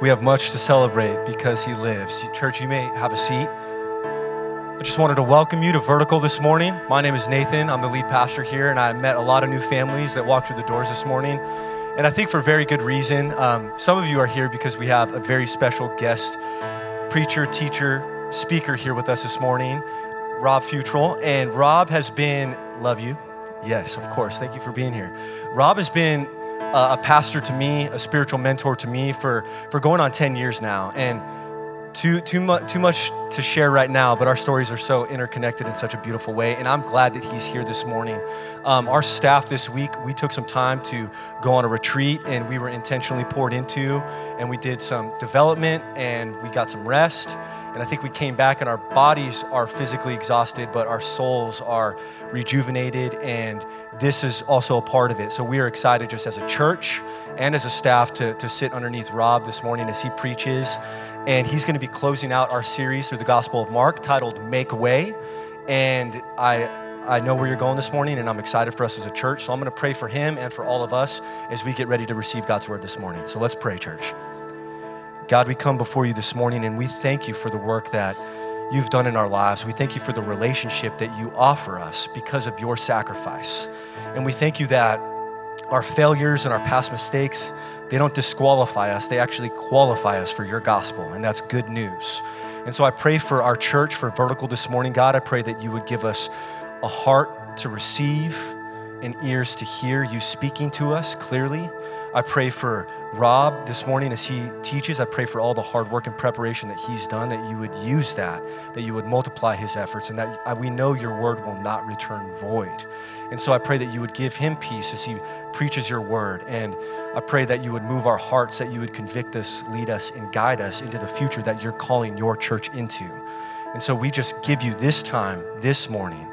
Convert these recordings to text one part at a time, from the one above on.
We have much to celebrate because he lives. Church, you may have a seat. I just wanted to welcome you to Vertical this morning. My name is Nathan. I'm the lead pastor here, and I met a lot of new families that walked through the doors this morning. And I think for very good reason. Um, some of you are here because we have a very special guest preacher, teacher, speaker here with us this morning, Rob Futral. And Rob has been, love you. Yes, of course. Thank you for being here. Rob has been a pastor to me, a spiritual mentor to me for, for going on 10 years now. And too, too, much, too much to share right now, but our stories are so interconnected in such a beautiful way. And I'm glad that he's here this morning. Um, our staff this week, we took some time to go on a retreat and we were intentionally poured into, and we did some development and we got some rest. And I think we came back and our bodies are physically exhausted, but our souls are rejuvenated. And this is also a part of it. So we are excited just as a church and as a staff to, to sit underneath Rob this morning as he preaches. And he's going to be closing out our series through the Gospel of Mark titled Make Way. And I, I know where you're going this morning, and I'm excited for us as a church. So I'm going to pray for him and for all of us as we get ready to receive God's word this morning. So let's pray, church. God, we come before you this morning and we thank you for the work that you've done in our lives. We thank you for the relationship that you offer us because of your sacrifice. And we thank you that our failures and our past mistakes, they don't disqualify us, they actually qualify us for your gospel. And that's good news. And so I pray for our church, for Vertical this morning, God. I pray that you would give us a heart to receive and ears to hear you speaking to us clearly. I pray for Rob this morning as he teaches. I pray for all the hard work and preparation that he's done, that you would use that, that you would multiply his efforts, and that uh, we know your word will not return void. And so I pray that you would give him peace as he preaches your word. And I pray that you would move our hearts, that you would convict us, lead us, and guide us into the future that you're calling your church into. And so we just give you this time, this morning,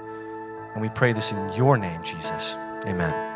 and we pray this in your name, Jesus. Amen.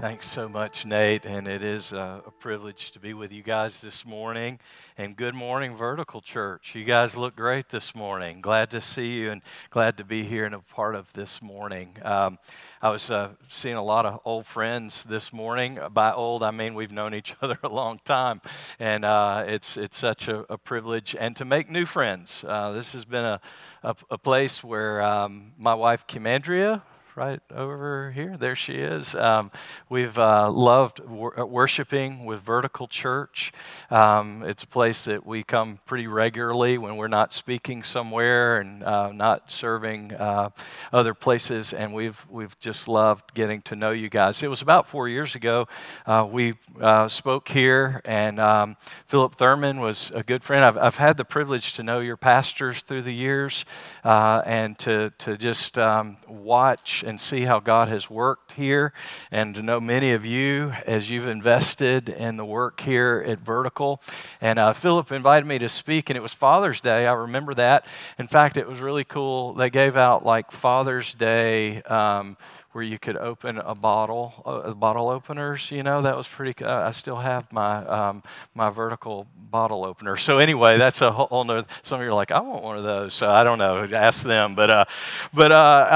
Thanks so much, Nate. And it is a, a, privilege to be with you guys this morning. And good morning, Vertical Church. You guys look great this morning. Glad to see you and glad to be here and a part of this morning. Um, I was uh, seeing a lot of old friends this morning. By old, I mean we've known each other a long time. And uh, it's, it's such a, a, privilege. And to make new friends. Uh, this has been a, a, place where um, my wife, Kimandria, right over here. There she is. Um, we've uh, loved wor- uh, worshiping with Vertical Church. Um, it's a place that we come pretty regularly when we're not speaking somewhere and uh, not serving uh, other places. And we've we've just loved getting to know you guys. It was about four years ago uh, we uh, spoke here, and um, Philip Thurman was a good friend. I've, I've had the privilege to know your pastors through the years, and to to just um, watch and see how God has worked here, and to know many of you as you've invested in the work here at Vertical. And uh, Philip invited me to speak, and it was Father's Day. I remember that. In fact, it was really cool. They gave out like Father's Day. Um, where you could open a bottle, uh, bottle openers. You know, that was pretty. Uh, I still have my um, my vertical bottle opener. So anyway, that's a whole nother. Some of you are like, I want one of those. So I don't know. Ask them. But uh, but uh,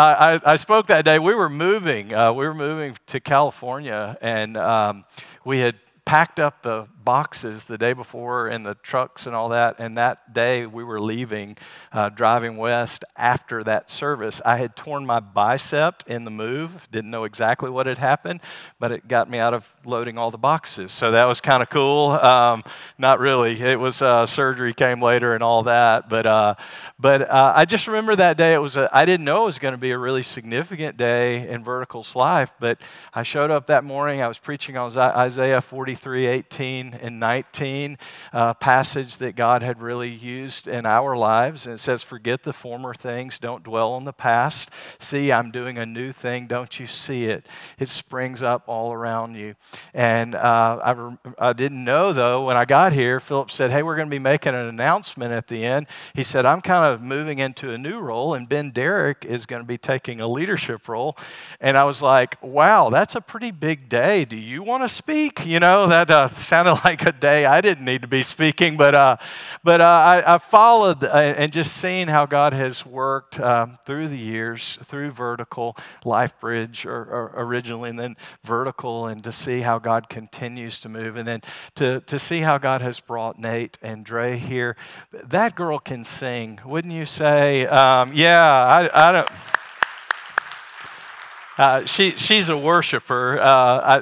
I, I spoke that day. We were moving. Uh, we were moving to California, and um, we had packed up the boxes the day before in the trucks and all that. And that day we were leaving, uh, driving west after that service. I had torn my bicep in the move, didn't know exactly what had happened, but it got me out of loading all the boxes. So that was kind of cool. Um, not really. It was uh, surgery came later and all that. But, uh, but uh, I just remember that day. It was a, I didn't know it was going to be a really significant day in Vertical's life, but I showed up that morning. I was preaching on Isaiah 43 18 and 19 uh, passage that God had really used in our lives. And it says, Forget the former things, don't dwell on the past. See, I'm doing a new thing, don't you see it? It springs up all around you. And uh, I, re- I didn't know, though, when I got here, Philip said, Hey, we're going to be making an announcement at the end. He said, I'm kind of moving into a new role, and Ben Derrick is going to be taking a leadership role. And I was like, Wow, that's a pretty big day. Do you want to speak? You know, that uh, sounded like a day I didn't need to be speaking, but, uh, but uh, I, I, followed uh, and just seeing how God has worked um, through the years, through Vertical, Life Bridge or, or originally, and then Vertical, and to see how God continues to move, and then to, to see how God has brought Nate and Dre here. That girl can sing, wouldn't you say? Um, yeah, I, I don't. Uh, she, she's a worshiper. Uh,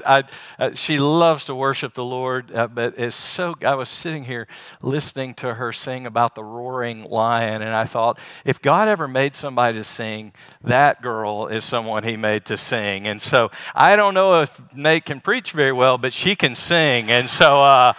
I, I, uh, she loves to worship the Lord, uh, but it's so. I was sitting here listening to her sing about the roaring lion, and I thought, if God ever made somebody to sing, that girl is someone He made to sing. And so I don't know if Nate can preach very well, but she can sing, and so uh,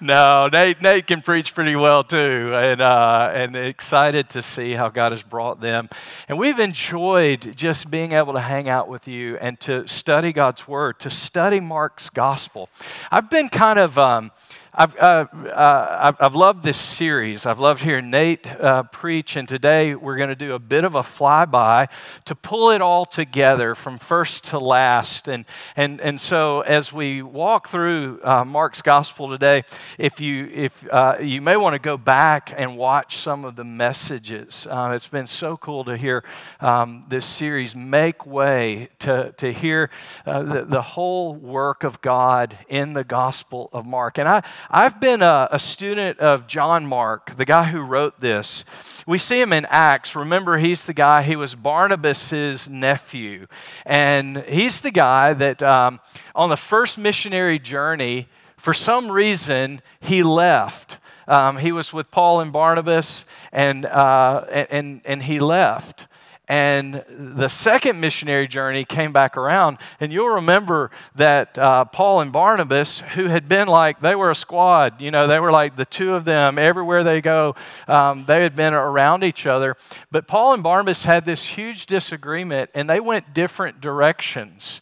no, Nate, Nate can preach pretty well too, and, uh, and excited to see how God has brought them. And we've enjoyed just being able to hang out with you and to study God's Word, to study Mark's Gospel. I've been kind of. Um, I've, uh, uh, I've loved this series. I've loved hearing Nate uh, preach, and today we're going to do a bit of a flyby to pull it all together from first to last. And, and, and so, as we walk through uh, Mark's gospel today, if you, if, uh, you may want to go back and watch some of the messages. Uh, it's been so cool to hear um, this series make way to, to hear the, the whole work of God in the gospel of Mark. And I, I've been a, a, student of John Mark, the guy who wrote this. We see him in Acts. Remember, he's the guy, he was Barnabas's nephew. And he's the guy that um, on the first missionary journey, for some reason, he left. Um, he was with Paul and Barnabas, and, uh, and, and he left. And the second missionary journey came back around. And you'll remember that uh, Paul and Barnabas, who had been like, they were a squad, you know, they were like the two of them everywhere they go, um, they had been around each other. But Paul and Barnabas had this huge disagreement, and they went different directions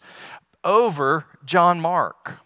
over John Mark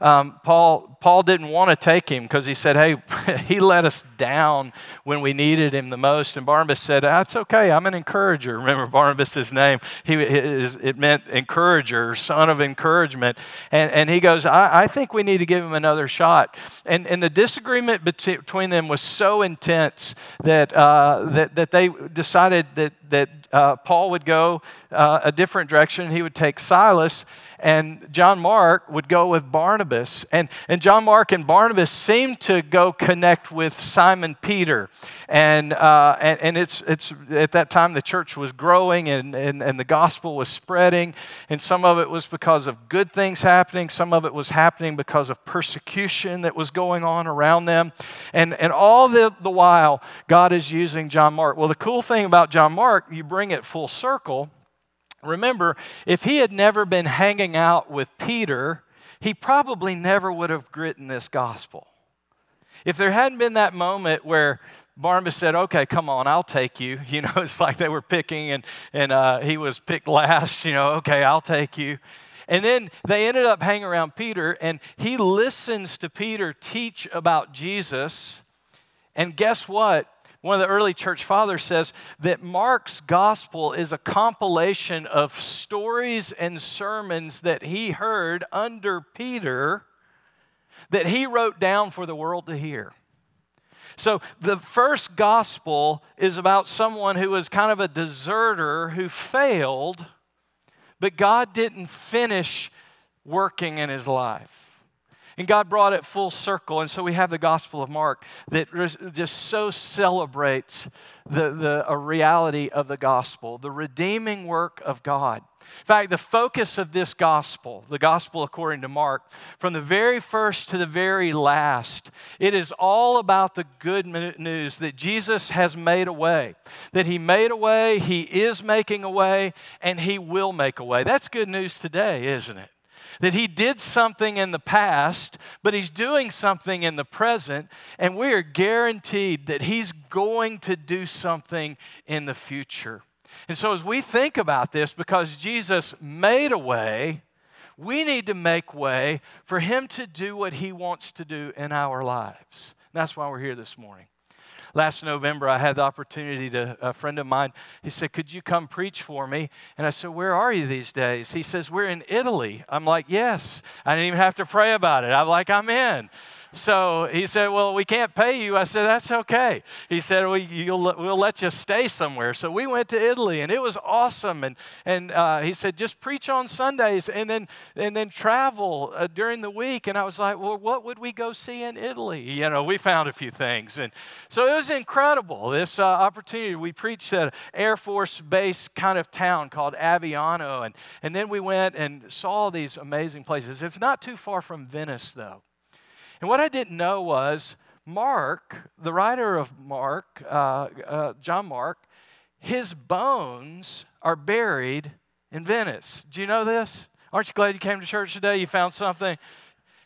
um, Paul, Paul didn't want to take him because he said, Hey, he let us down when we needed him the most. And Barnabas said, That's okay. I'm an encourager. Remember Barnabas' name? He, his, it meant encourager, son of encouragement. And, and he goes, I, I think we need to give him another shot. And, and the disagreement between them was so intense that, uh, that, that they decided that, that uh, Paul would go uh, a different direction. He would take Silas and John Mark would go with Barnabas. And, and John Mark and Barnabas seem to go connect with Simon Peter. And, uh, and, and it's, it's at that time the church was growing and, and, and the gospel was spreading. And some of it was because of good things happening, some of it was happening because of persecution that was going on around them. And, and all the, the while, God is using John Mark. Well, the cool thing about John Mark, you bring it full circle Remember, if he had never been hanging out with Peter, he probably never would have written this gospel. If there hadn't been that moment where Barnabas said, Okay, come on, I'll take you. You know, it's like they were picking and, and uh, he was picked last, you know, okay, I'll take you. And then they ended up hanging around Peter, and he listens to Peter teach about Jesus. And guess what? One of the early church fathers says that Mark's gospel is a compilation of stories and sermons that he heard under Peter that he wrote down for the world to hear. So the first gospel is about someone who was kind of a deserter who failed, but God didn't finish working in his life. And God brought it full circle. And so we have the Gospel of Mark that just so celebrates the, the reality of the gospel, the redeeming work of God. In fact, the focus of this gospel, the gospel according to Mark, from the very first to the very last, it is all about the good news that Jesus has made a way. That He made a way, He is making a way, and He will make a way. That's good news today, isn't it? That he did something in the past, but he's doing something in the present, and we are guaranteed that he's going to do something in the future. And so, as we think about this, because Jesus made a way, we need to make way for him to do what he wants to do in our lives. And that's why we're here this morning. Last November, I had the opportunity to, a friend of mine, he said, Could you come preach for me? And I said, Where are you these days? He says, We're in Italy. I'm like, Yes. I didn't even have to pray about it. I'm like, I'm in. So he said, Well, we can't pay you. I said, That's okay. He said, well, We'll let you stay somewhere. So we went to Italy and it was awesome. And, and uh, he said, Just preach on Sundays and then, and then travel uh, during the week. And I was like, Well, what would we go see in Italy? You know, we found a few things. And so it was incredible, this uh, opportunity. We preached at an Air Force base kind of town called Aviano. And, and then we went and saw these amazing places. It's not too far from Venice, though. And what I didn't know was Mark, the writer of Mark, uh, uh, John Mark, his bones are buried in Venice. Do you know this? Aren't you glad you came to church today? You found something?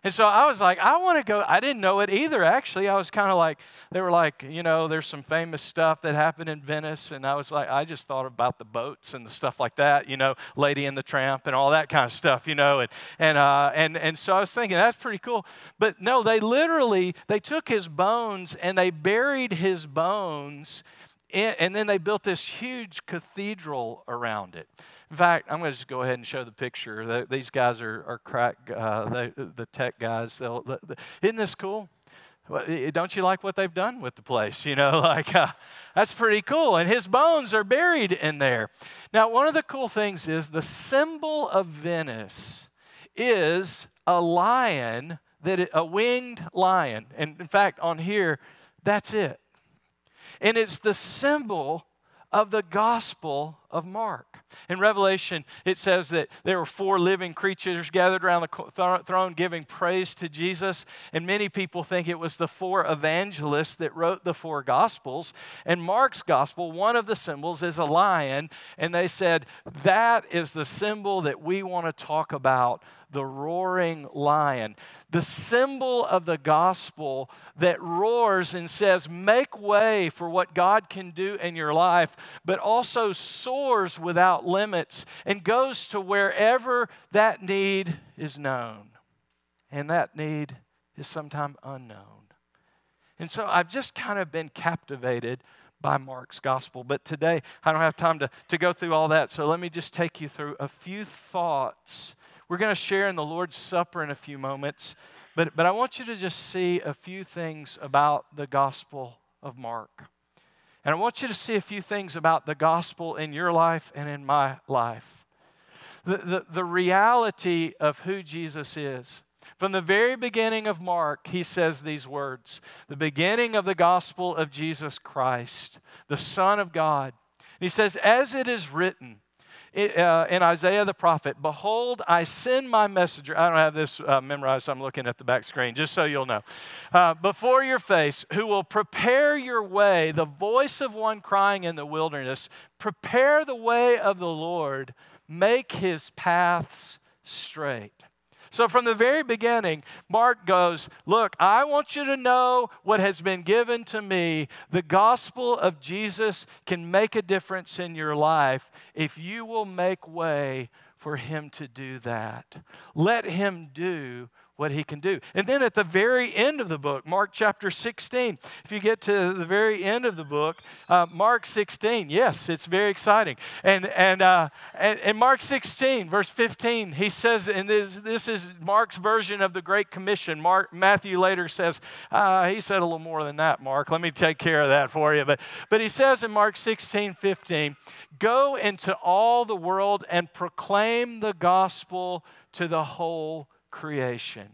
And so I was like, I want to go. I didn't know it either, actually. I was kind of like, they were like, you know, there's some famous stuff that happened in Venice. And I was like, I just thought about the boats and the stuff like that, you know, Lady and the Tramp and all that kind of stuff, you know. And, and, uh, and, and so I was thinking, that's pretty cool. But no, they literally, they took his bones and they buried his bones. In, and then they built this huge cathedral around it. In fact, I'm going to just go ahead and show the picture. these guys are, are crack, uh, the tech guys. Isn't this cool? Don't you like what they've done with the place? You know, like uh, that's pretty cool. And his bones are buried in there. Now, one of the cool things is the symbol of Venice is a lion that it, a winged lion. And in fact, on here, that's it. And it's the symbol of the gospel of Mark. In Revelation, it says that there were four living creatures gathered around the throne giving praise to Jesus. And many people think it was the four evangelists that wrote the four gospels. And Mark's gospel, one of the symbols is a lion. And they said, that is the symbol that we want to talk about the roaring lion, the symbol of the gospel that roars and says, Make way for what God can do in your life, but also soars without limits and goes to wherever that need is known. And that need is sometimes unknown. And so I've just kind of been captivated by Mark's gospel. But today, I don't have time to, to go through all that. So let me just take you through a few thoughts we're going to share in the Lord's Supper in a few moments, but, but I want you to just see a few things about the Gospel of Mark. And I want you to see a few things about the gospel in your life and in my life. The, the, the reality of who Jesus is. From the very beginning of Mark, he says these words the beginning of the gospel of Jesus Christ, the Son of God. And he says, As it is written, uh, in Isaiah the prophet, Behold, I send my messenger. I don't have this uh, memorized, so I'm looking at the back screen, just so you'll know. Uh, before your face, who will prepare your way, the voice of one crying in the wilderness, prepare the way of the Lord, make his paths straight. So, from the very beginning, Mark goes, Look, I want you to know what has been given to me. The gospel of Jesus can make a difference in your life if you will make way for him to do that. Let him do what he can do. And then at the very end of the book, Mark chapter 16, if you get to the very end of the book, uh, Mark 16, yes, it's very exciting. And, and, uh, and, and, Mark 16, verse 15, he says, and this, this is Mark's version of the Great Commission. Mark, Matthew later says, uh, he said a little more than that, Mark. Let me take care of that for you. But, but he says in Mark 16, 15, go into all the world and proclaim the gospel to the whole creation.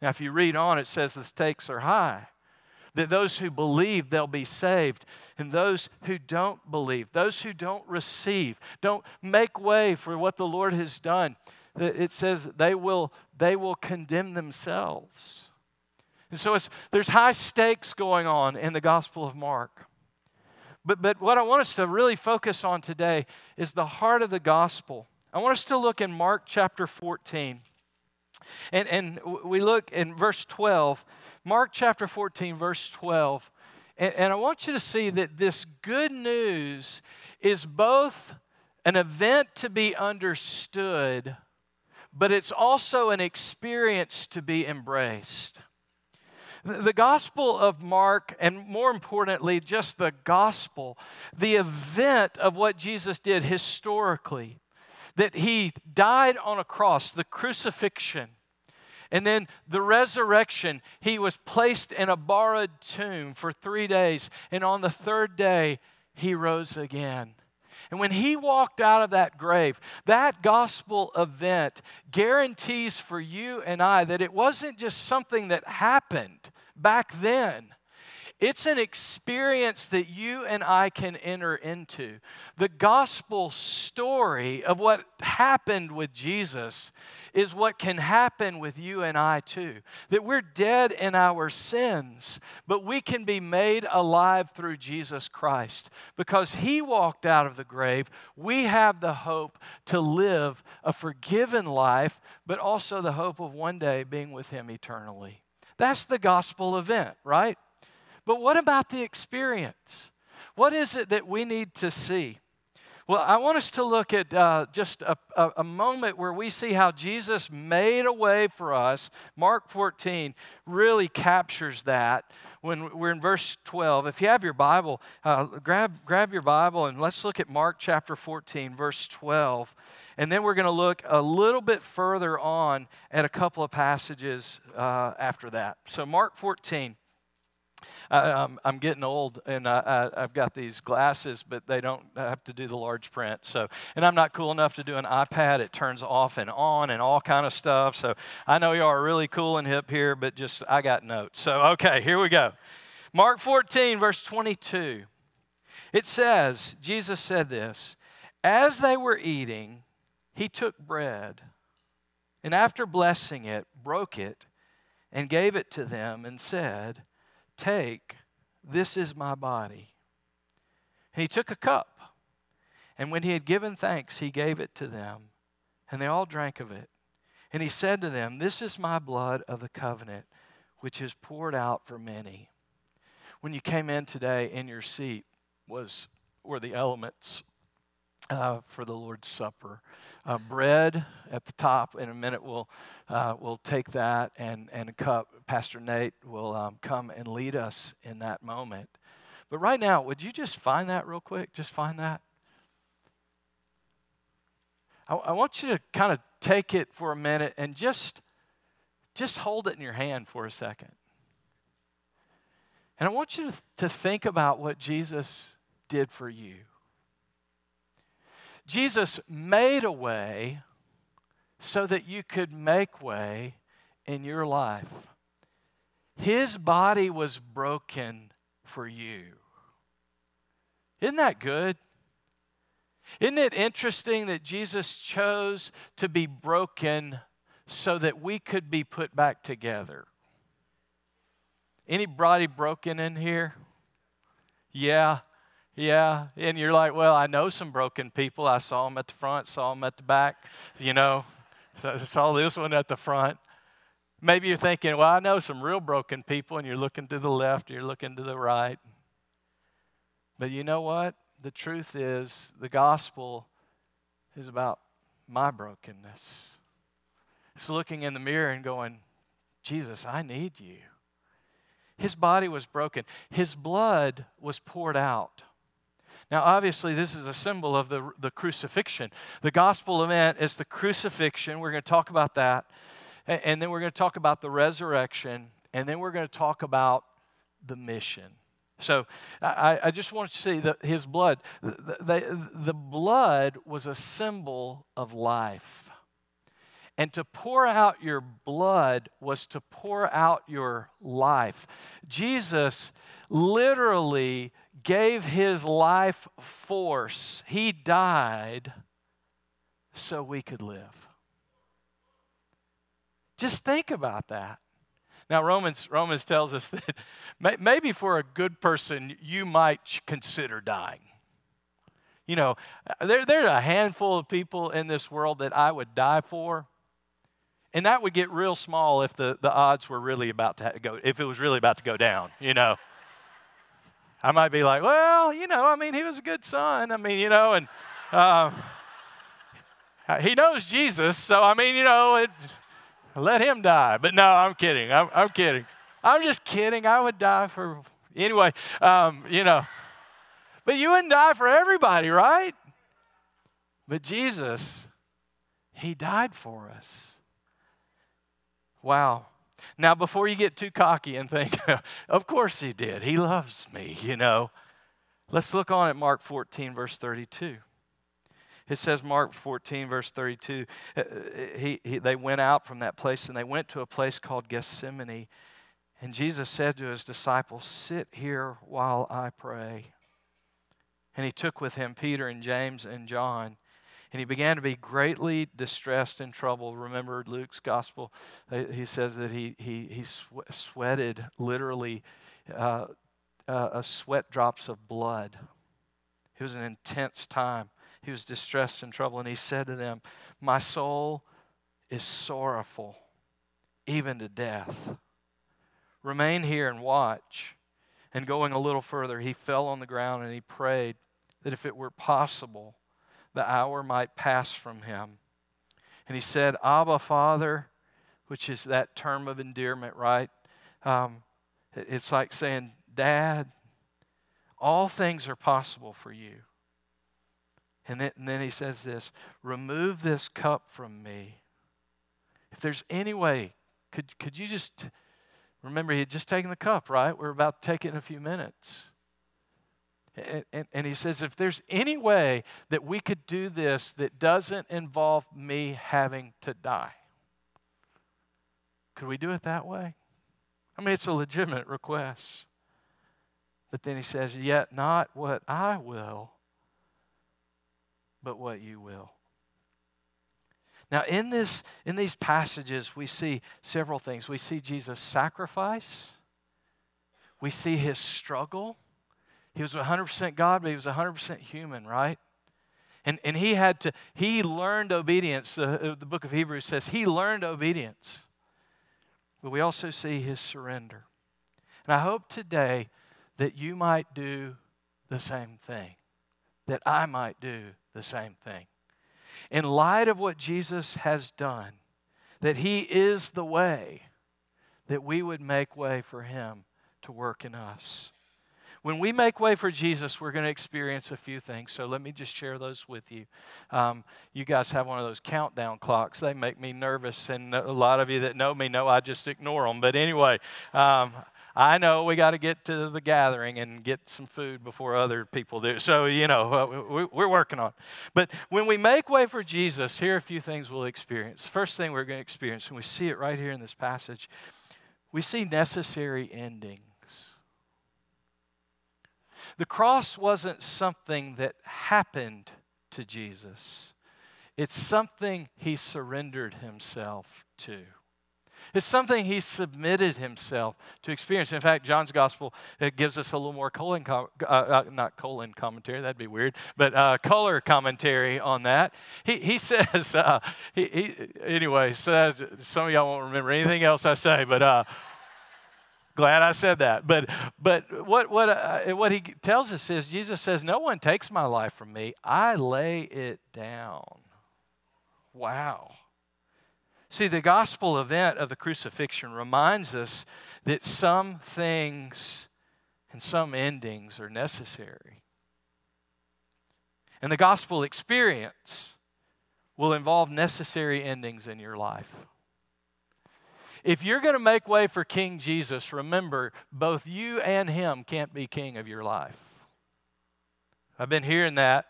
Now, if you read on, it says the stakes are high. That those who believe, they'll be saved. And those who don't believe, those who don't receive, don't make way for what the Lord has done, it says they will, they will condemn themselves. And so there's high stakes going on in the Gospel of Mark. But, but what I want us to really focus on today is the heart of the gospel. I want us to look in Mark chapter 14. And, and we look in verse 12, Mark chapter 14, verse 12. And, and I want you to see that this good news is both an event to be understood, but it's also an experience to be embraced. The Gospel of Mark, and more importantly, just the gospel, the event of what Jesus did historically, that he died on a cross, the crucifixion, and then the resurrection, he was placed in a borrowed tomb for three days. And on the third day, he rose again. And when he walked out of that grave, that gospel event guarantees for you and I that it wasn't just something that happened back then. It's an experience that you and I can enter into. The gospel story of what happened with Jesus is what can happen with you and I too. That we're dead in our sins, but we can be made alive through Jesus Christ. Because he walked out of the grave, we have the hope to live a forgiven life, but also the hope of one day being with him eternally. That's the gospel event, right? But what about the experience? What is it that we need to see? Well, I want us to look at uh, just a, a, a, moment where we see how Jesus made a way for us. Mark 14 really captures that when we're in verse 12. If you have your Bible, uh, grab, grab your Bible and let's look at Mark chapter 14, verse 12. And then we're going to look a little bit further on at a couple of passages uh, after that. So, Mark 14. I, am getting old and I, have got these glasses, but they don't have to do the large print. So, and I'm not cool enough to do an iPad. It turns off and on and all kind of stuff. So I know y'all are really cool and hip here, but just I got notes. So okay, here we go. Mark 14, verse 22. It says, Jesus said this, as they were eating, he took bread, and after blessing it, broke it, and gave it to them, and said, Take, this is my body. And he took a cup, and when he had given thanks, he gave it to them, and they all drank of it. And he said to them, This is my blood of the covenant, which is poured out for many. When you came in today, in your seat was were the elements uh, for the Lord's Supper. Uh, bread at the top. In a minute, we'll uh, we'll take that and and a cup. Pastor Nate will um, come and lead us in that moment. But right now, would you just find that real quick? Just find that. I, I want you to kind of take it for a minute and just just hold it in your hand for a second. And I want you to, to think about what Jesus did for you. Jesus made a way so that you could make way in your life. His body was broken for you. Isn't that good? Isn't it interesting that Jesus chose to be broken so that we could be put back together? Anybody broken in here? Yeah. Yeah, and you're like, well, I know some broken people. I saw them at the front, saw them at the back, you know. So I saw this one at the front. Maybe you're thinking, well, I know some real broken people, and you're looking to the left, you're looking to the right. But you know what? The truth is, the gospel is about my brokenness. It's looking in the mirror and going, Jesus, I need you. His body was broken, his blood was poured out. Now, obviously, this is a symbol of the, the crucifixion. The gospel event is the crucifixion. We're going to talk about that. And, and then we're going to talk about the resurrection. And then we're going to talk about the mission. So I, I just want to see that his blood, the, the, the blood was a symbol of life. And to pour out your blood was to pour out your life. Jesus literally gave his life force. He died so we could live. Just think about that. Now, Romans, Romans tells us that maybe for a good person, you might consider dying. You know, uh, there, there are a handful of people in this world that I would die for. And that would get real small if the, the odds were really about to go, if it was really about to go down, you know. I might be like, well, you know, I mean, he was a good son. I mean, you know, and uh, he knows Jesus, so I mean, you know, it, let him die. But no, I'm kidding. I'm, I'm kidding. I'm just kidding. I would die for, anyway, um, you know. But you wouldn't die for everybody, right? But Jesus, He died for us. Wow. Now, before you get too cocky and think, of course He did, He loves me, you know, let's look on at Mark 14, verse 32. It says, Mark 14, verse 32, uh, he, he, they went out from that place and they went to a place called Gethsemane. And Jesus said to his disciples, Sit here while I pray. And he took with him Peter and James and John. And he began to be greatly distressed and troubled. Remember Luke's gospel? Uh, he says that he, he, he sweated literally uh, uh, sweat drops of blood. It was an intense time. He was distressed and troubled. And he said to them, My soul is sorrowful, even to death. Remain here and watch. And going a little further, he fell on the ground and he prayed that if it were possible, the hour might pass from him. And he said, Abba, Father, which is that term of endearment, right? Um, it's like saying, Dad, all things are possible for you. And then, and then he says this remove this cup from me. If there's any way, could, could you just remember he had just taken the cup, right? We're about to take it in a few minutes. And, and, and, he says, if there's any way that we could do this that doesn't involve me having to die, could we do it that way? I mean, it's a legitimate request. But then he says, Yet not what I will, but what you will. Now, in, this, in these passages, we see several things. We see Jesus' sacrifice, we see his struggle he was 100% God, but he was 100% human, right? And, and he had to, he learned obedience. The, uh, the book of Hebrews says he learned obedience. But we also see his surrender. And I hope today that you might do the same thing, that I might do the same thing. In light of what Jesus has done, that he is the way, that we would make way for him to work in us. When we make way for Jesus, we're going to experience a few things. So let me just share those with you. Um, you guys have one of those countdown clocks. They make me nervous, and a lot of you that know me know I just ignore them. But anyway, um, I know we got to get to the gathering and get some food before other people do. So, you know, uh, we're working on it. But when we make way for Jesus, here are a few things we'll experience. First thing we're going to experience, and we see it right here in this passage, we see necessary ending. The cross wasn't something that happened to Jesus, it's something he surrendered himself to. It's something he submitted himself to experience. In fact, John's gospel gives us a little more colon, uh, uh, not colon commentary, that'd be weird, but uh, color commentary on that. He, he says, uh, he, he, anyway, so some of y'all won't remember anything else I say, but uh, Glad I said that. But, but what, what, uh, what he tells us is Jesus says, No one takes my life from me, I lay it down. Wow. See, the gospel event of the crucifixion reminds us that some things and some endings are necessary. And the gospel experience will involve necessary endings in your life. If you're going to make way for King Jesus, remember, both you and him can't be king of your life. I've been hearing that.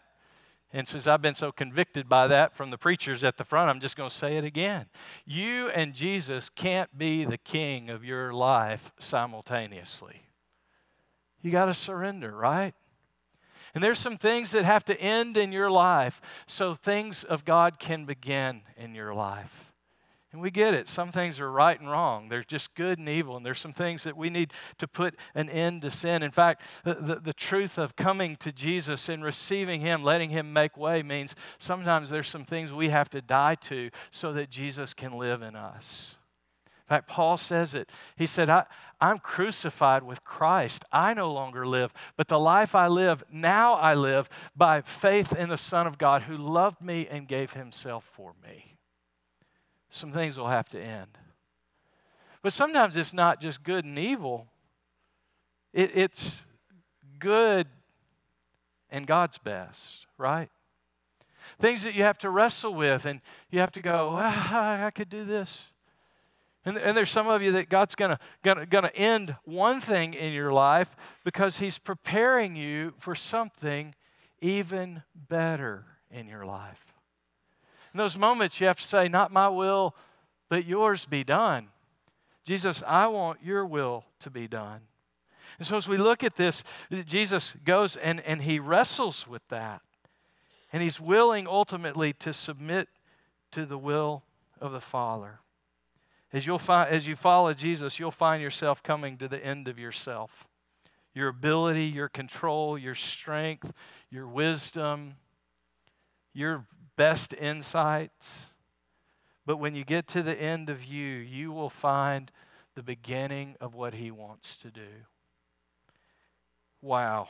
And since I've been so convicted by that from the preachers at the front, I'm just going to say it again. You and Jesus can't be the king of your life simultaneously. You got to surrender, right? And there's some things that have to end in your life so things of God can begin in your life. And we get it. Some things are right and wrong. They're just good and evil. And there's some things that we need to put an end to sin. In fact, the, the, the, truth of coming to Jesus and receiving Him, letting Him make way, means sometimes there's some things we have to die to so that Jesus can live in us. In fact, Paul says it. He said, I, I'm crucified with Christ. I no longer live, but the life I live, now I live by faith in the Son of God who loved me and gave Himself for me some things will have to end. But sometimes it's not just good and evil, it, it's good and God's best, right? Things that you have to wrestle with, and you have to go, ah, I could do this. And, and there's some of you that God's gonna, gonna, gonna end one thing in your life because He's preparing you for something even better in your life. In those moments, you have to say, Not my will, but yours be done. Jesus, I want your will to be done. And so as we look at this, Jesus goes and, and he wrestles with that. And he's willing ultimately to submit to the will of the Father. As, you'll find, as you follow Jesus, you'll find yourself coming to the end of yourself. Your ability, your control, your strength, your wisdom, your best insights. But when you get to the end of you, you will find the beginning of what He wants to do. Wow.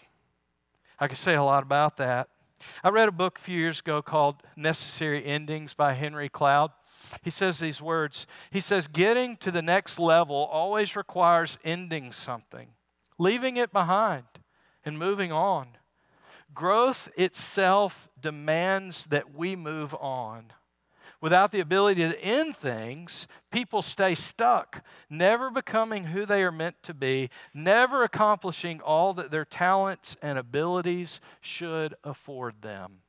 I could say a lot about that. I read a book a few years ago called Necessary Endings by Henry Cloud. He says these words He says, Getting to the next level always requires ending something, leaving it behind, and moving on. Growth itself demands that we move on. Without the ability to end things, people stay stuck, never becoming who they are meant to be, never accomplishing all that their talents and abilities should afford them.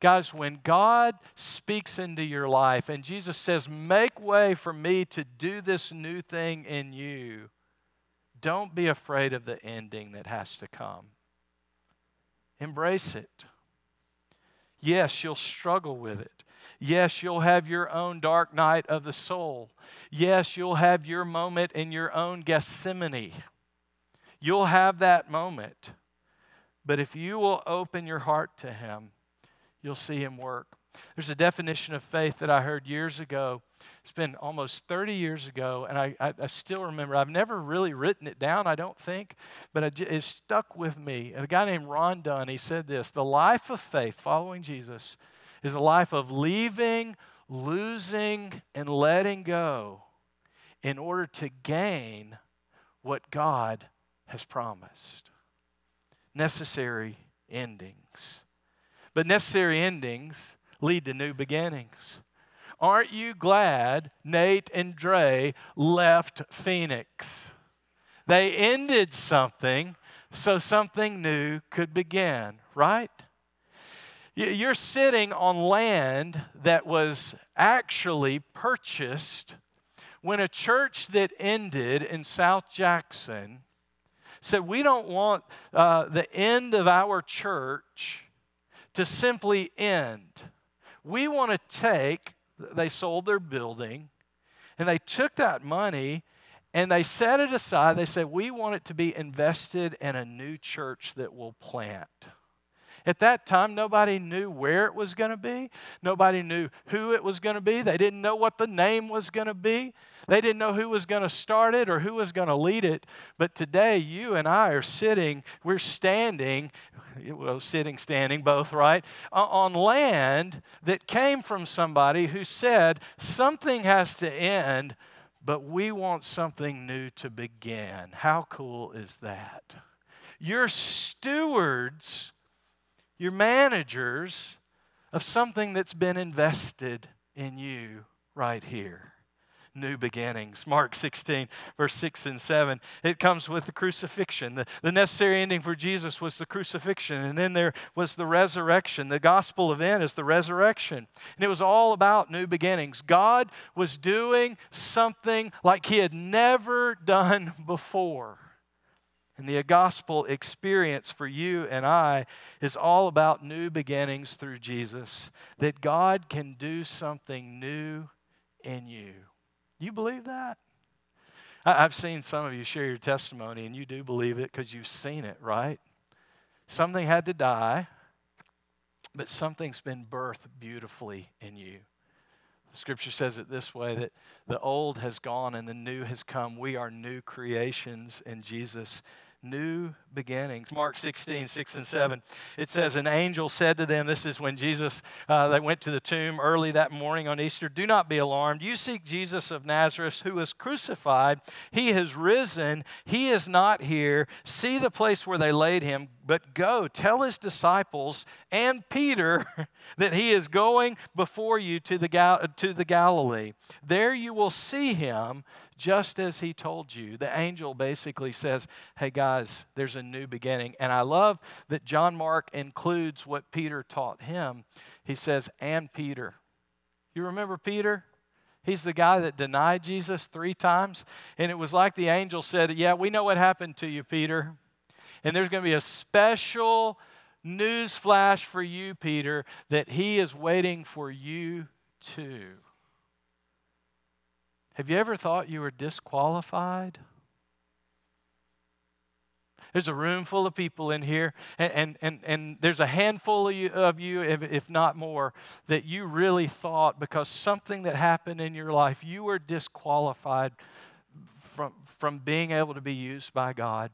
Guys, when God speaks into your life and Jesus says, Make way for me to do this new thing in you, don't be afraid of the ending that has to come. Embrace it. Yes, you'll struggle with it. Yes, you'll have your own dark night of the soul. Yes, you'll have your moment in your own Gethsemane. You'll have that moment. But if you will open your heart to Him, you'll see Him work. There's a definition of faith that I heard years ago. It's been almost 30 years ago, and I, I, I still remember. I've never really written it down, I don't think, but it, it stuck with me. A guy named Ron Dunn, he said this The life of faith, following Jesus, is a life of leaving, losing, and letting go in order to gain what God has promised. Necessary endings. But necessary endings lead to new beginnings. Aren't you glad Nate and Dre left Phoenix? They ended something so something new could begin, right? You're sitting on land that was actually purchased when a church that ended in South Jackson said, We don't want uh, the end of our church to simply end. We want to take, they sold their building, and they took that money and they set it aside. They said, We want it to be invested in a new church that we'll plant. At that time, nobody knew where it was going to be. Nobody knew who it was going to be. They didn't know what the name was going to be. They didn't know who was going to start it or who was going to lead it. But today, you and I are sitting, we're standing, well, sitting, standing, both, right, on land that came from somebody who said, something has to end, but we want something new to begin. How cool is that? You're stewards you're managers of something that's been invested in you right here. New beginnings. Mark 16, verse 6 and 7. It comes with the crucifixion. The, the necessary ending for Jesus was the crucifixion, and then there was the resurrection. The gospel event is the resurrection. And it was all about new beginnings. God was doing something like He had never done before. And the gospel experience for you and I is all about new beginnings through Jesus, that God can do something new in you. You believe that? I've seen some of you share your testimony, and you do believe it because you've seen it, right? Something had to die, but something's been birthed beautifully in you. Scripture says it this way that the old has gone and the new has come. We are new creations in Jesus new beginnings. Mark 16, 6 and 7. It says, An angel said to them, This is when Jesus, uh, they went to the tomb early that morning on Easter. Do not be alarmed. You seek Jesus of Nazareth, who was crucified. He has risen. He is not here. See the place where they laid him. But go, tell his disciples and Peter that he is going before you to the, Gal- to the Galilee. There you will see him just as he told you. The angel basically says, Hey guys, there's a new beginning. And I love that John Mark includes what Peter taught him. He says, And Peter. You remember Peter? He's the guy that denied Jesus three times. And it was like the angel said, Yeah, we know what happened to you, Peter. And there's going to be a special news flash for you, Peter, that he is waiting for you too. Have you ever thought you were disqualified? There's a room full of people in here, and, and, and, and there's a handful of you, of you if, if not more, that you really thought because something that happened in your life, you were disqualified from, from being able to be used by God.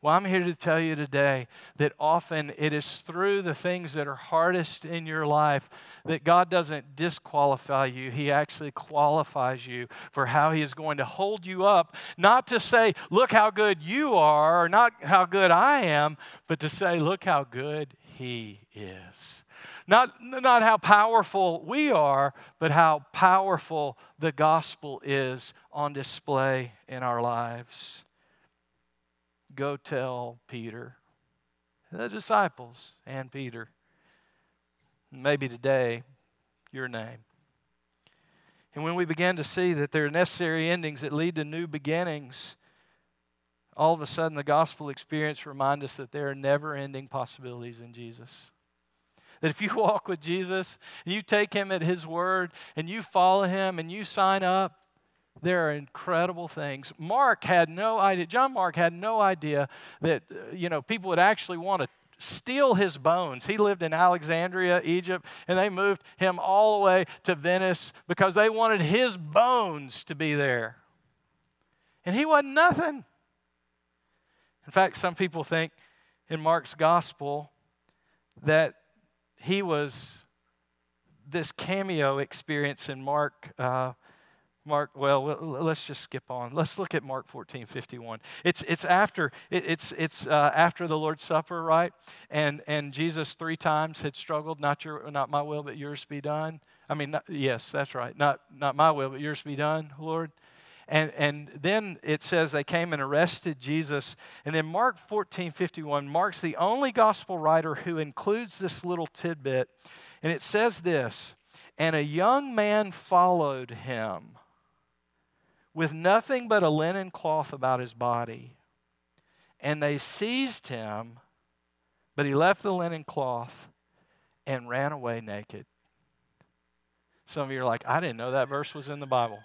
Well, I'm here to tell you today that often it is through the things that are hardest in your life that God doesn't disqualify you. He actually qualifies you for how He is going to hold you up, not to say, look how good you are, or not how good I am, but to say, look how good He is. Not, not how powerful we are, but how powerful the gospel is on display in our lives go tell Peter, the disciples, and Peter. Maybe today, your name. And when we begin to see that there are necessary endings that lead to new beginnings, all of a sudden the gospel experience reminds us that there are never ending possibilities in Jesus. That if you walk with Jesus, and you take him at his word, and you follow him, and you sign up, there are incredible things. Mark had no idea, John Mark had no idea that, uh, you know, people would actually want to steal his bones. He lived in Alexandria, Egypt, and they moved him all the way to Venice because they wanted his bones to be there. And he wasn't nothing. In fact, some people think in Mark's gospel that he was this cameo experience in Mark. Uh, Mark, well, let's just skip on. Let's look at Mark 14, 51. It's, it's, after, it's, it's uh, after the Lord's Supper, right? And, and Jesus three times had struggled, not, your, not my will, but yours be done. I mean, not, yes, that's right. Not, not my will, but yours be done, Lord. And, and then it says they came and arrested Jesus. And then Mark 14, 51, Mark's the only gospel writer who includes this little tidbit. And it says this, and a young man followed him with nothing but a linen cloth about his body. And they seized him, but he left the linen cloth and ran away naked. Some of you are like, I didn't know that verse was in the Bible.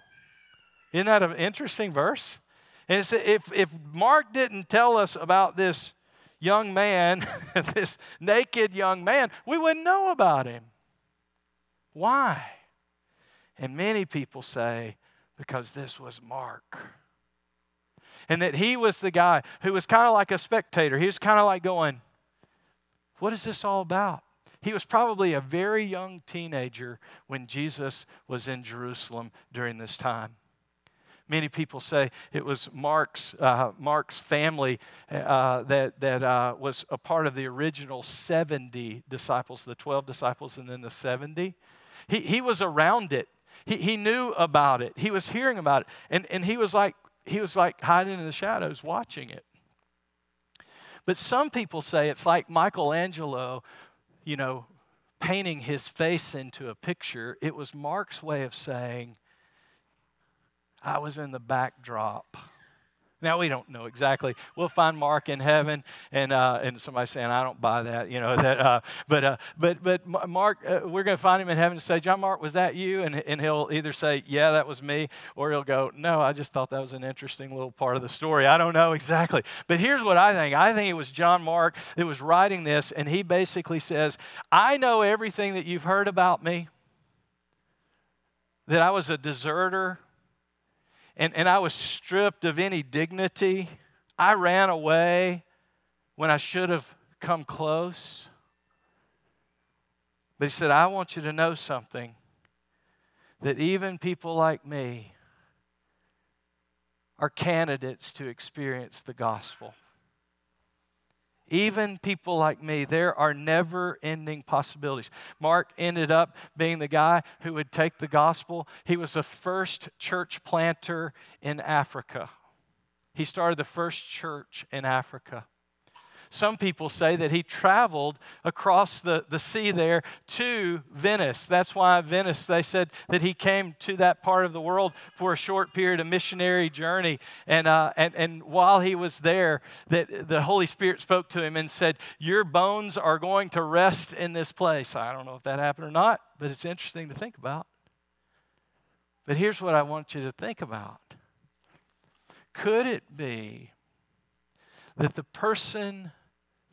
Isn't that an interesting verse? And if, if Mark didn't tell us about this young man, this naked young man, we wouldn't know about him. Why? And many people say, because this was Mark. And that he was the guy who was kind of like a spectator. He was kind of like going, What is this all about? He was probably a very young teenager when Jesus was in Jerusalem during this time. Many people say it was Mark's, uh, Mark's family uh, that, that uh, was a part of the original 70 disciples, the 12 disciples, and then the 70. He, he was around it. He, he knew about it. He was hearing about it. And, and he was like, he was like hiding in the shadows watching it. But some people say it's like Michelangelo, you know, painting his face into a picture. It was Mark's way of saying, I was in the backdrop. Now we don't know exactly. We'll find Mark in heaven, and uh, and somebody saying I don't buy that, you know that. Uh, but uh, but but Mark, uh, we're going to find him in heaven and say, John Mark, was that you? And and he'll either say, Yeah, that was me, or he'll go, No, I just thought that was an interesting little part of the story. I don't know exactly. But here's what I think. I think it was John Mark that was writing this, and he basically says, I know everything that you've heard about me. That I was a deserter and, and I was stripped of any dignity. I ran away when I should have come close. But he said, I want you to know something that even people like me are candidates to experience the gospel. Even people like me, there are never ending possibilities. Mark ended up being the guy who would take the gospel. He was the first church planter in Africa. He started the first church in Africa. Some people say that he traveled across the, the sea there to Venice. That's why Venice, they said that he came to that part of the world for a short period, a missionary journey. And, uh, and, and while he was there, that the Holy Spirit spoke to him and said, Your bones are going to rest in this place. I don't know if that happened or not, but it's interesting to think about. But here's what I want you to think about. Could it be that the person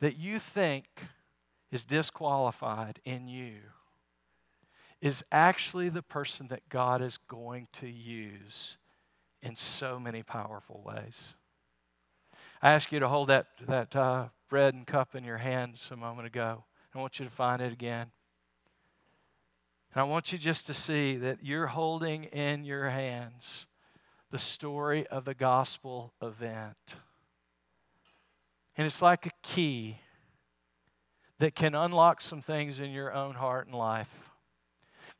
that you think is disqualified in you is actually the person that God is going to use in so many powerful ways. I ask you to hold that, that uh, bread and cup in your hands a moment ago. I want you to find it again. And I want you just to see that you're holding in your hands the story of the gospel event. And it's like a key that can unlock some things in your own heart and life.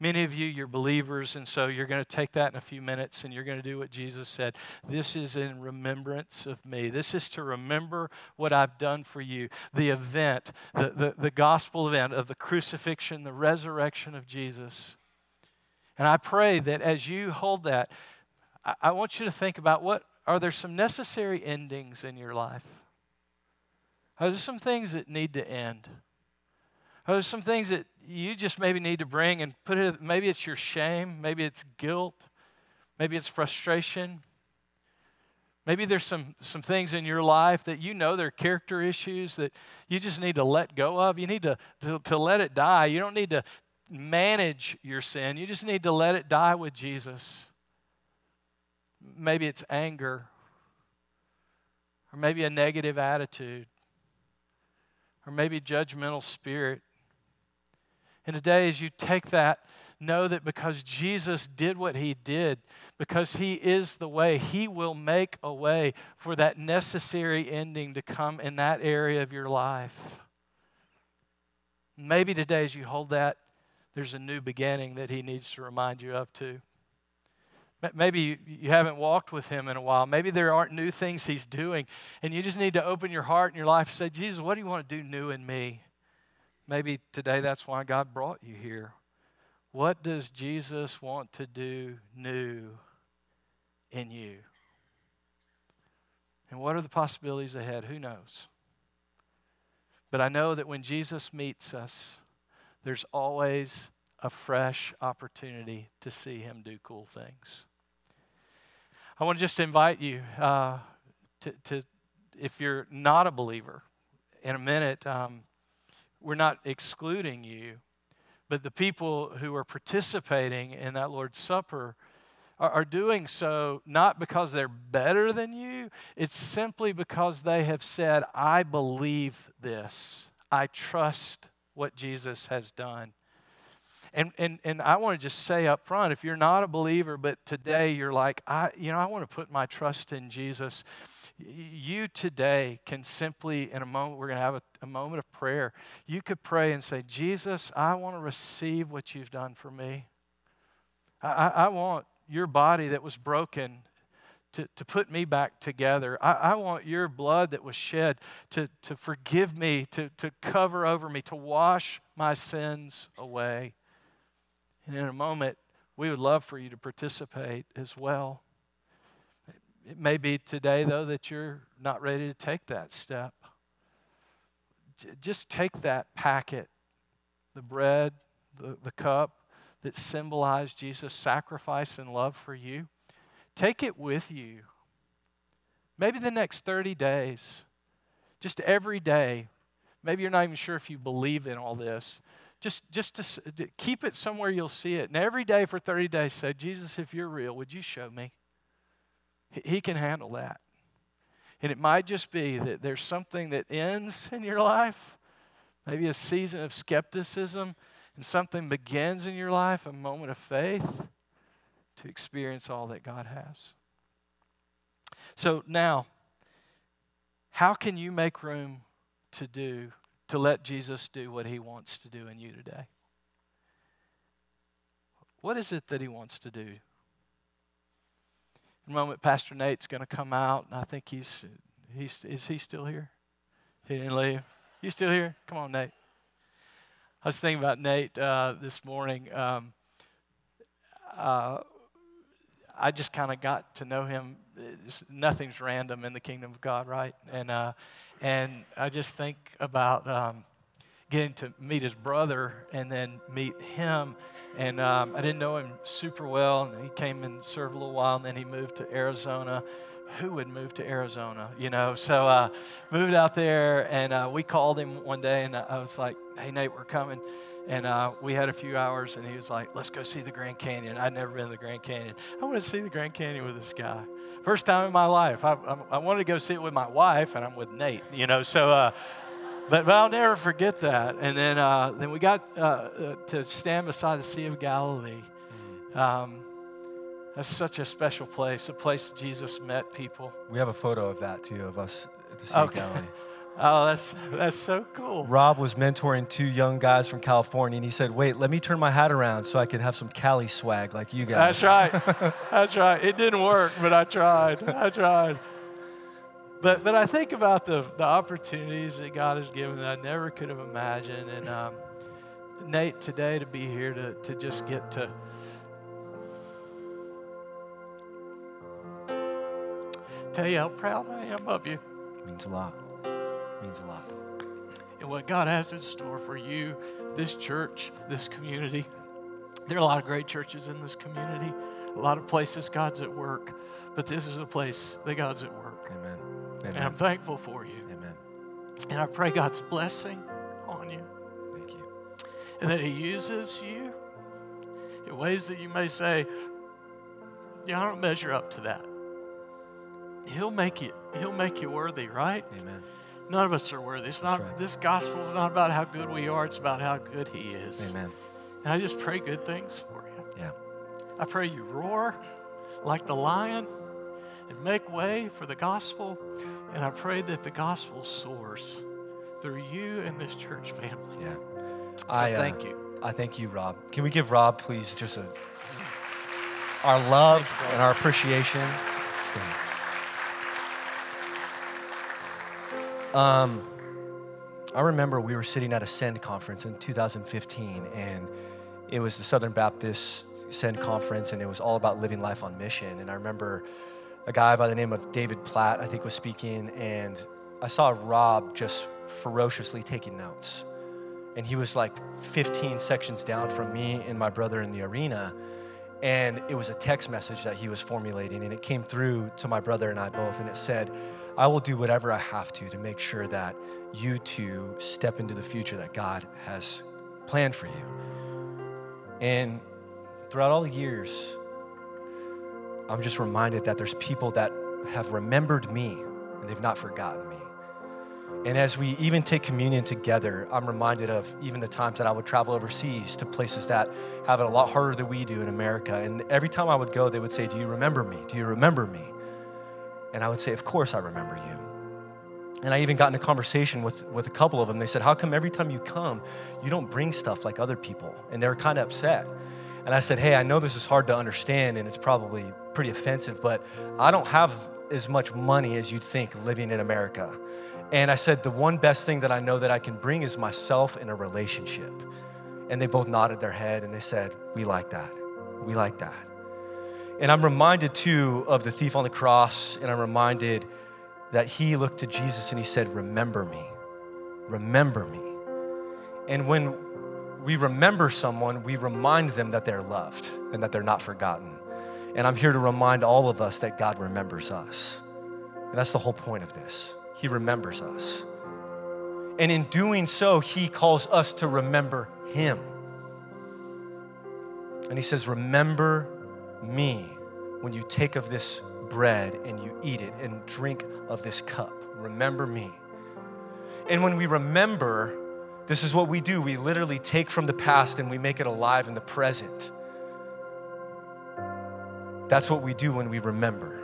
Many of you, you're believers, and so you're going to take that in a few minutes and you're going to do what Jesus said. This is in remembrance of me. This is to remember what I've done for you. The event, the, the, the gospel event of the crucifixion, the resurrection of Jesus. And I pray that as you hold that, I, I want you to think about what are there some necessary endings in your life? Are there some things that need to end? Are there some things that you just maybe need to bring and put it, maybe it's your shame, maybe it's guilt, maybe it's frustration. Maybe there's some, some things in your life that you know they're character issues that you just need to let go of. You need to, to, to let it die. You don't need to manage your sin, you just need to let it die with Jesus. Maybe it's anger, or maybe a negative attitude or maybe judgmental spirit. And today, as you take that, know that because Jesus did what he did, because he is the way, he will make a way for that necessary ending to come in that area of your life. Maybe today, as you hold that, there's a new beginning that he needs to remind you of too. Maybe you haven't walked with him in a while. Maybe there aren't new things he's doing. And you just need to open your heart and your life and say, Jesus, what do you want to do new in me? Maybe today that's why God brought you here. What does Jesus want to do new in you? And what are the possibilities ahead? Who knows? But I know that when Jesus meets us, there's always a fresh opportunity to see him do cool things. I want to just invite you uh, to, to, if you're not a believer, in a minute, um, we're not excluding you, but the people who are participating in that Lord's Supper are, are doing so not because they're better than you, it's simply because they have said, I believe this, I trust what Jesus has done. And, and, and I want to just say up front if you're not a believer, but today you're like, I, you know, I want to put my trust in Jesus, you today can simply, in a moment, we're going to have a, a moment of prayer. You could pray and say, Jesus, I want to receive what you've done for me. I, I want your body that was broken to, to put me back together. I, I, want your blood that was shed to, to forgive me, to, to cover over me, to wash my sins away. And in a moment, we would love for you to participate as well. It may be today, though, that you're not ready to take that step. Just take that packet, the bread, the, the cup that symbolized Jesus' sacrifice and love for you. Take it with you. Maybe the next 30 days, just every day. Maybe you're not even sure if you believe in all this. Just, just to keep it somewhere you'll see it. And every day for 30 days, say, Jesus, if you're real, would you show me? He can handle that. And it might just be that there's something that ends in your life, maybe a season of skepticism, and something begins in your life, a moment of faith to experience all that God has. So now, how can you make room to do, to let Jesus do what he wants to do in you today? What is it that he wants to do? In a moment, Pastor Nate's going to come out, and I think he's, he's is he still here? He didn't leave. You still here? Come on, Nate. I was thinking about Nate uh, this morning. Um, uh, I just kind of got to know him. It's, nothing's random in the kingdom of God, right? And uh, and I just think about um, getting to meet his brother and then meet him. And um, I didn't know him super well. And he came and served a little while, and then he moved to Arizona. Who would move to Arizona? You know, so uh, moved out there, and uh, we called him one day, and I was like, "Hey Nate, we're coming." And uh, we had a few hours, and he was like, Let's go see the Grand Canyon. I'd never been to the Grand Canyon. I want to see the Grand Canyon with this guy. First time in my life. I, I, I wanted to go see it with my wife, and I'm with Nate, you know, so. Uh, but, but I'll never forget that. And then, uh, then we got uh, uh, to stand beside the Sea of Galilee. Mm. Um, that's such a special place, a place Jesus met people. We have a photo of that too, of us at the Sea okay. of Galilee. Oh, that's that's so cool. Rob was mentoring two young guys from California, and he said, "Wait, let me turn my hat around so I could have some Cali swag like you guys." That's right. that's right. It didn't work, but I tried. I tried. But but I think about the the opportunities that God has given that I never could have imagined, and um, Nate today to be here to to just get to. Tell you how proud I am of you. Means a lot means a lot. And what God has in store for you, this church, this community. There are a lot of great churches in this community, a lot of places God's at work, but this is a place that God's at work. Amen. Amen. And I'm thankful for you. Amen. And I pray God's blessing on you. Thank you. And that He uses you in ways that you may say, yeah, I don't measure up to that. He'll make you, he'll make you worthy, right? Amen. None of us are worthy. It's not right. this gospel is not about how good we are, it's about how good he is. Amen. And I just pray good things for you. Yeah. I pray you roar like the lion and make way for the gospel. And I pray that the gospel soars through you and this church family. Yeah. So I uh, thank you. I thank you, Rob. Can we give Rob, please, just a our love and our appreciation? Um, I remember we were sitting at a Send conference in 2015, and it was the Southern Baptist Send conference, and it was all about living life on mission. And I remember a guy by the name of David Platt, I think, was speaking, and I saw Rob just ferociously taking notes. And he was like 15 sections down from me and my brother in the arena. And it was a text message that he was formulating, and it came through to my brother and I both, and it said, I will do whatever I have to to make sure that you two step into the future that God has planned for you. And throughout all the years, I'm just reminded that there's people that have remembered me and they've not forgotten me. And as we even take communion together, I'm reminded of even the times that I would travel overseas to places that have it a lot harder than we do in America. And every time I would go, they would say, Do you remember me? Do you remember me? And I would say, Of course I remember you. And I even got in a conversation with, with a couple of them. They said, How come every time you come, you don't bring stuff like other people? And they were kind of upset. And I said, Hey, I know this is hard to understand and it's probably pretty offensive, but I don't have as much money as you'd think living in America. And I said, The one best thing that I know that I can bring is myself in a relationship. And they both nodded their head and they said, We like that. We like that. And I'm reminded too of the thief on the cross, and I'm reminded that he looked to Jesus and he said, Remember me. Remember me. And when we remember someone, we remind them that they're loved and that they're not forgotten. And I'm here to remind all of us that God remembers us. And that's the whole point of this. He remembers us. And in doing so, He calls us to remember Him. And He says, Remember me when you take of this bread and you eat it and drink of this cup. Remember me. And when we remember, this is what we do. We literally take from the past and we make it alive in the present. That's what we do when we remember.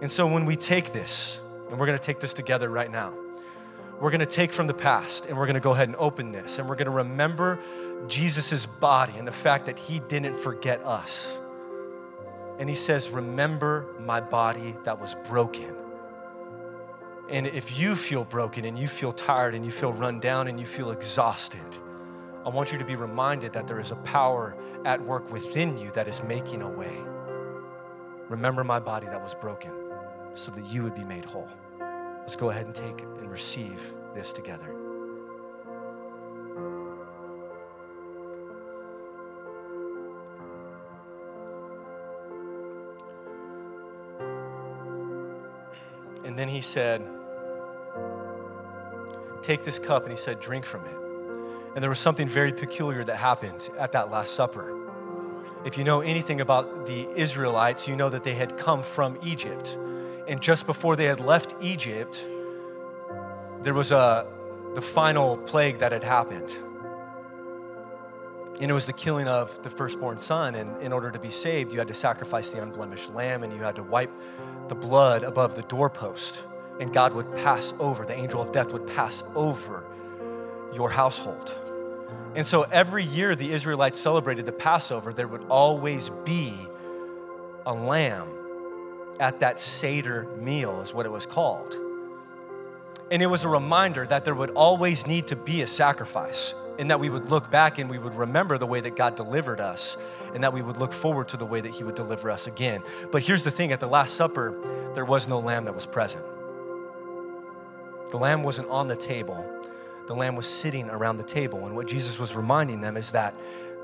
And so when we take this, and we're gonna take this together right now, we're gonna take from the past and we're gonna go ahead and open this and we're gonna remember Jesus' body and the fact that he didn't forget us. And he says, Remember my body that was broken. And if you feel broken and you feel tired and you feel run down and you feel exhausted, I want you to be reminded that there is a power at work within you that is making a way. Remember my body that was broken so that you would be made whole. Let's go ahead and take and receive this together. Then he said, Take this cup, and he said, Drink from it. And there was something very peculiar that happened at that Last Supper. If you know anything about the Israelites, you know that they had come from Egypt. And just before they had left Egypt, there was a, the final plague that had happened. And it was the killing of the firstborn son. And in order to be saved, you had to sacrifice the unblemished lamb and you had to wipe the blood above the doorpost. And God would pass over, the angel of death would pass over your household. And so every year the Israelites celebrated the Passover, there would always be a lamb at that Seder meal, is what it was called. And it was a reminder that there would always need to be a sacrifice, and that we would look back and we would remember the way that God delivered us, and that we would look forward to the way that He would deliver us again. But here's the thing at the Last Supper, there was no lamb that was present. The lamb wasn't on the table, the lamb was sitting around the table. And what Jesus was reminding them is that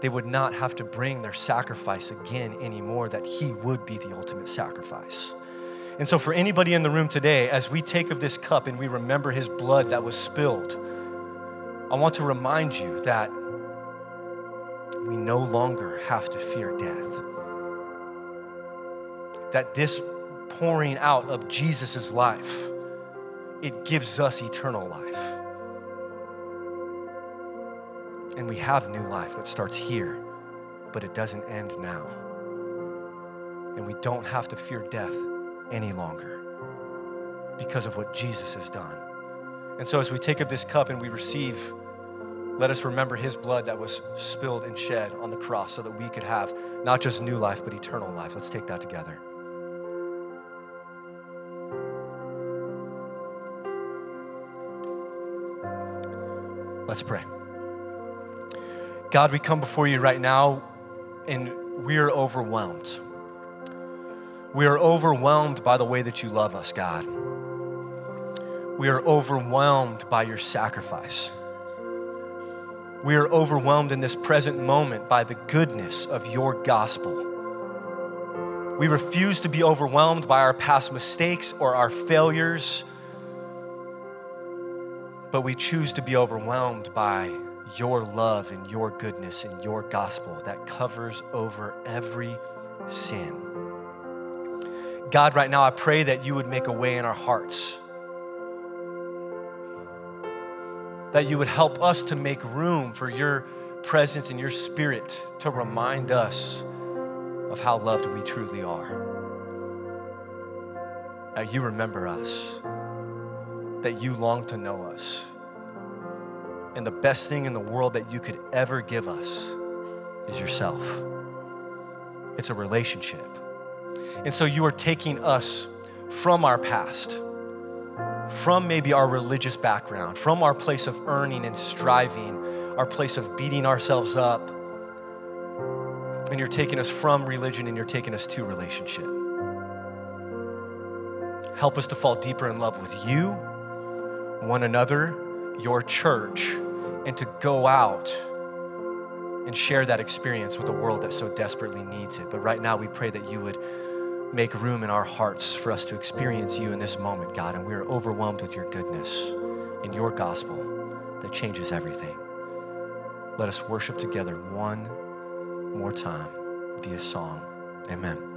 they would not have to bring their sacrifice again anymore, that He would be the ultimate sacrifice. And so, for anybody in the room today, as we take of this cup and we remember His blood that was spilled, I want to remind you that we no longer have to fear death. That this pouring out of Jesus' life, it gives us eternal life. And we have new life that starts here, but it doesn't end now. And we don't have to fear death any longer because of what Jesus has done. And so, as we take up this cup and we receive, let us remember his blood that was spilled and shed on the cross so that we could have not just new life, but eternal life. Let's take that together. Let's pray. God, we come before you right now and we are overwhelmed. We are overwhelmed by the way that you love us, God. We are overwhelmed by your sacrifice. We are overwhelmed in this present moment by the goodness of your gospel. We refuse to be overwhelmed by our past mistakes or our failures, but we choose to be overwhelmed by your love and your goodness and your gospel that covers over every sin. God, right now, I pray that you would make a way in our hearts. That you would help us to make room for your presence and your spirit to remind us of how loved we truly are. That you remember us, that you long to know us and the best thing in the world that you could ever give us is yourself. It's a relationship. And so you are taking us from our past, from maybe our religious background, from our place of earning and striving, our place of beating ourselves up. And you're taking us from religion and you're taking us to relationship. Help us to fall deeper in love with you, one another, your church and to go out and share that experience with a world that so desperately needs it. But right now, we pray that you would make room in our hearts for us to experience you in this moment, God. And we are overwhelmed with your goodness and your gospel that changes everything. Let us worship together one more time via song. Amen.